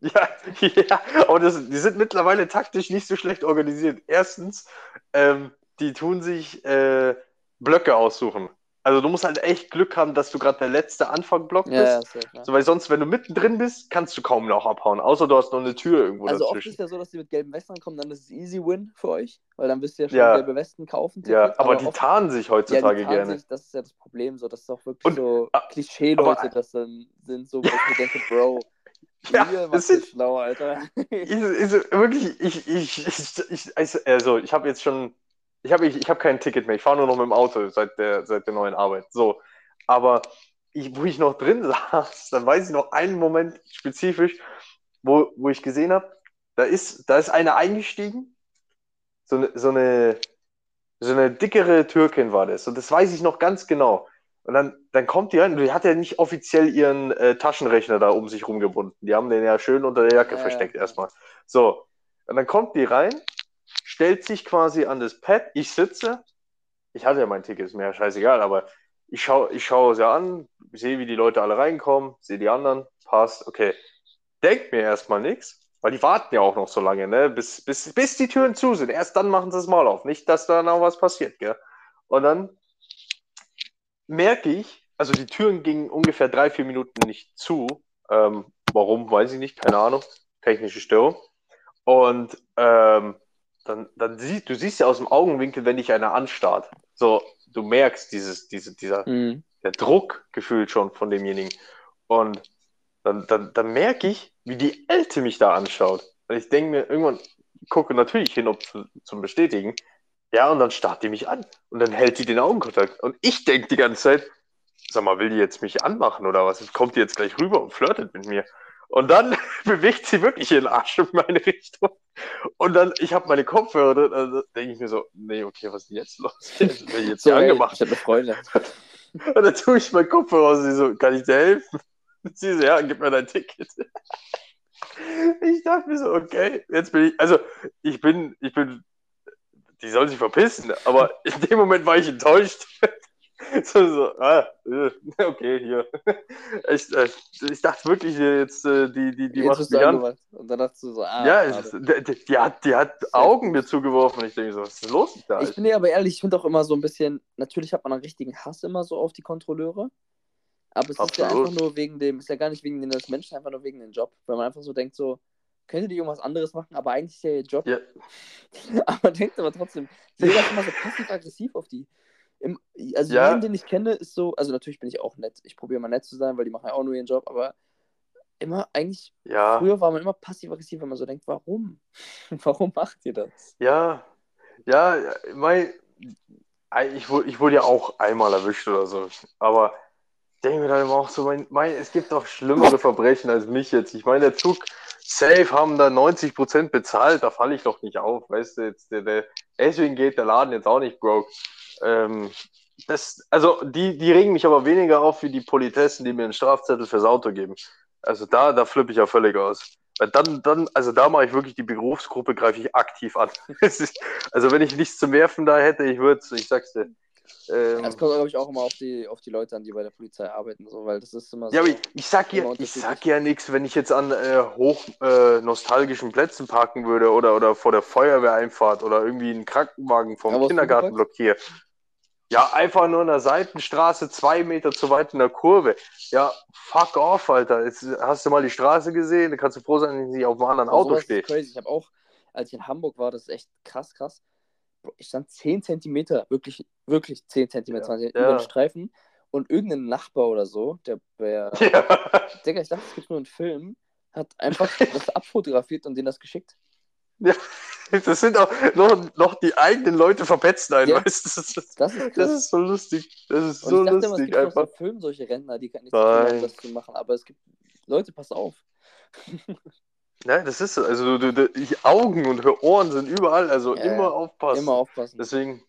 Ja, ja, aber das, die sind mittlerweile taktisch nicht so schlecht organisiert. Erstens, ähm, die tun sich äh, Blöcke aussuchen. Also du musst halt echt Glück haben, dass du gerade der letzte Anfangblock bist. Ja, ja, safe, ja. So, weil sonst, wenn du mittendrin bist, kannst du kaum noch abhauen. Außer du hast noch eine Tür irgendwo Also oft dazwischen. ist ja so, dass die mit gelben Westen kommen, dann ist es easy win für euch, weil dann wisst ihr ja schon Ja. gelbe Westen kaufen. Ja, Ticket, aber, die oft- tarnen sich ja, heutzutage die tarnen gerne. sich, das ist ja das Problem, so, das ist auch wirklich Und- so ah, Klischee-Leute, aber- das dann sind, so, wo ich mir denke, Bro, Ja, ihr das sind- ihr schlau, Alter. Ist, ist, wirklich, ich, ich, ich, ich also, also ich habe jetzt schon, ich habe ich, ich hab kein Ticket mehr. Ich fahre nur noch mit dem Auto seit der, seit der neuen Arbeit. So, aber ich, wo ich noch drin saß, dann weiß ich noch einen Moment spezifisch, wo, wo ich gesehen habe, da ist, da ist einer eingestiegen, so eine, so eine, so eine dickere Türkin war das. Und das weiß ich noch ganz genau. Und dann, dann kommt die rein, und die hat ja nicht offiziell ihren äh, Taschenrechner da um sich rumgebunden. Die haben den ja schön unter der Jacke Ja, ja. versteckt erstmal. So, und dann kommt die rein, stellt sich quasi an das Pad, ich sitze, ich hatte ja mein Ticket, ist mir ja scheißegal, aber ich schaue ich schau sie an, sehe, wie die Leute alle reinkommen, sehe die anderen, passt, okay. Denkt mir erstmal nichts, weil die warten ja auch noch so lange, ne, bis, bis, bis die Türen zu sind. Erst dann machen sie es mal auf, nicht, dass da noch was passiert, gell. Und dann merke ich, also die Türen gingen ungefähr drei, vier Minuten nicht zu. Ähm, warum, weiß ich nicht, keine Ahnung. Technische Störung. Und ähm, dann, dann siehst du siehst ja aus dem Augenwinkel, wenn dich einer anstarrt. So, du merkst dieses, diese, dieser, Mhm. der Druck gefühlt schon von demjenigen. Und dann, dann, dann merke ich, wie die Alte mich da anschaut. Und ich denke mir, irgendwann gucke natürlich hin, ob zu, zum Bestätigen. Ja, und dann starrt die mich an. Und dann hält die den Augenkontakt. Und ich denke die ganze Zeit, sag mal, will die jetzt mich anmachen oder was? Kommt die jetzt gleich rüber und flirtet mit mir? Und dann bewegt sie wirklich ihren Arsch in meine Richtung. Und dann, ich habe meine Kopfhörer, also denke ich mir so, nee, okay, was ist denn jetzt los? Jetzt bin ich jetzt So, hier angemacht. ich habe eine Freundin. Und dann tue ich meinen Kopfhörer aus und sie so, kann ich dir helfen? Und sie so, ja, gib mir dein Ticket. Ich dachte mir so, okay, jetzt bin ich, also ich bin, ich bin, die soll sich verpissen, aber in dem Moment war ich enttäuscht. So, so ah, äh, okay, hier. Ich, ich dachte wirklich, jetzt, äh, die, die, die Jetzt macht mich an. Und dann dachtest du so, ah, Ja, es, die, die, hat, die hat Augen mir zugeworfen. Ich denke so, was ist los da? Ich bin dir aber ehrlich, ich finde auch immer so ein bisschen, natürlich hat man einen richtigen Hass immer so auf die Kontrolleure. Aber es ist ja Absolut. einfach nur wegen dem, ist ja gar nicht wegen des Menschen, einfach nur wegen dem Job. Weil man einfach so denkt, so, könnte die irgendwas anderes machen, aber eigentlich ist ja ihr Job. Ja. aber denkt aber trotzdem, jeder ist immer so passiv-aggressiv auf die. Im, also Ja. jeden, den ich kenne, ist so, also natürlich bin ich auch nett. Ich probiere mal nett zu sein, weil die machen ja auch nur ihren Job, aber immer, eigentlich, ja. früher war man immer passiv-aggressiv, wenn man so denkt, warum? warum macht ihr das? Ja, ja, mein, ich, wurde, ich wurde ja auch einmal erwischt oder so. Aber ich denke mir dann immer auch so, mein, mein, es gibt doch schlimmere Verbrechen als mich jetzt. Ich meine, der Zug, safe haben da 90% bezahlt, da falle ich doch nicht auf, weißt du, jetzt, der, der, deswegen geht der Laden jetzt auch nicht broke. Ähm, das, also die, die regen mich aber weniger auf wie die Politessen, die mir einen Strafzettel fürs Auto geben. Also da, da flippe ich ja völlig aus. Weil dann, dann, also da mache ich wirklich die Berufsgruppe, greife ich aktiv an. also wenn ich nichts zum Werfen da hätte, ich würde ich sag's dir. Ähm, es kommt, glaube ich, auch immer auf die, auf die Leute an, die bei der Polizei arbeiten, so, weil das ist immer so. Ja, aber ich, ich sag ja, ich sag ja nichts, wenn ich jetzt an äh, hoch äh, nostalgischen Plätzen parken würde oder, oder vor der Feuerwehreinfahrt oder irgendwie einen Krankenwagen vom ja, Kindergarten blockiere. Ja, einfach nur in der Seitenstraße, zwei Meter zu weit in der Kurve. Ja, fuck off, Alter. Jetzt hast du mal die Straße gesehen, da kannst du froh sein, dass ich nicht auf einem anderen Auto stehe. crazy. Ich habe auch, als ich in Hamburg war, das ist echt krass, krass. Ich stand 10 Zentimeter, wirklich, wirklich 10 Zentimeter, ja. 20 ja. über den Streifen. Und irgendein Nachbar oder so, der, der ja. Digga, ich dachte, es gibt nur einen Film, hat einfach das abfotografiert und denen das geschickt. Ja, das sind auch noch, noch die eigenen Leute verpetzen einen, ja, weißt du? Das, ist, das, ist, das ist so lustig. Das ist so lustig. Immer, es gibt einfach. Auch so Film solche Rentner, die kann nicht haben, das zu machen, aber es gibt Leute, pass auf. Nein, das ist so. Also du, du, die Augen und Ohren sind überall, also ja, immer aufpassen. Immer aufpassen. Deswegen,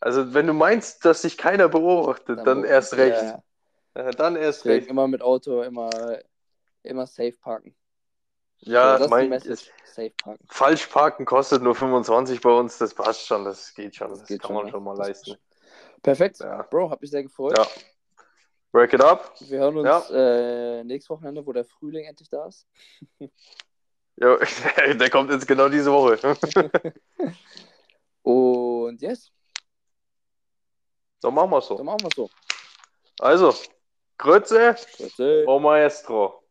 also wenn du meinst, dass sich keiner beobachtet, dann, dann erst recht. Ja, ja. dann erst Deswegen recht. Immer mit Auto, immer, immer safe parken. Ja, so, mein, ist, safe parken. Falsch parken kostet nur 25 bei uns, das passt schon, das geht schon, das, das kann schon, man schon mal leisten. Perfekt, ja. Bro, hab mich sehr gefreut. Ja. Break it up. Wir hören uns ja. äh, nächstes Wochenende, wo der Frühling endlich da ist. jo, der kommt jetzt genau diese Woche. Und yes. Dann machen wir es so. Dann machen wir so. Also, Grütze, Grütze. O Maestro.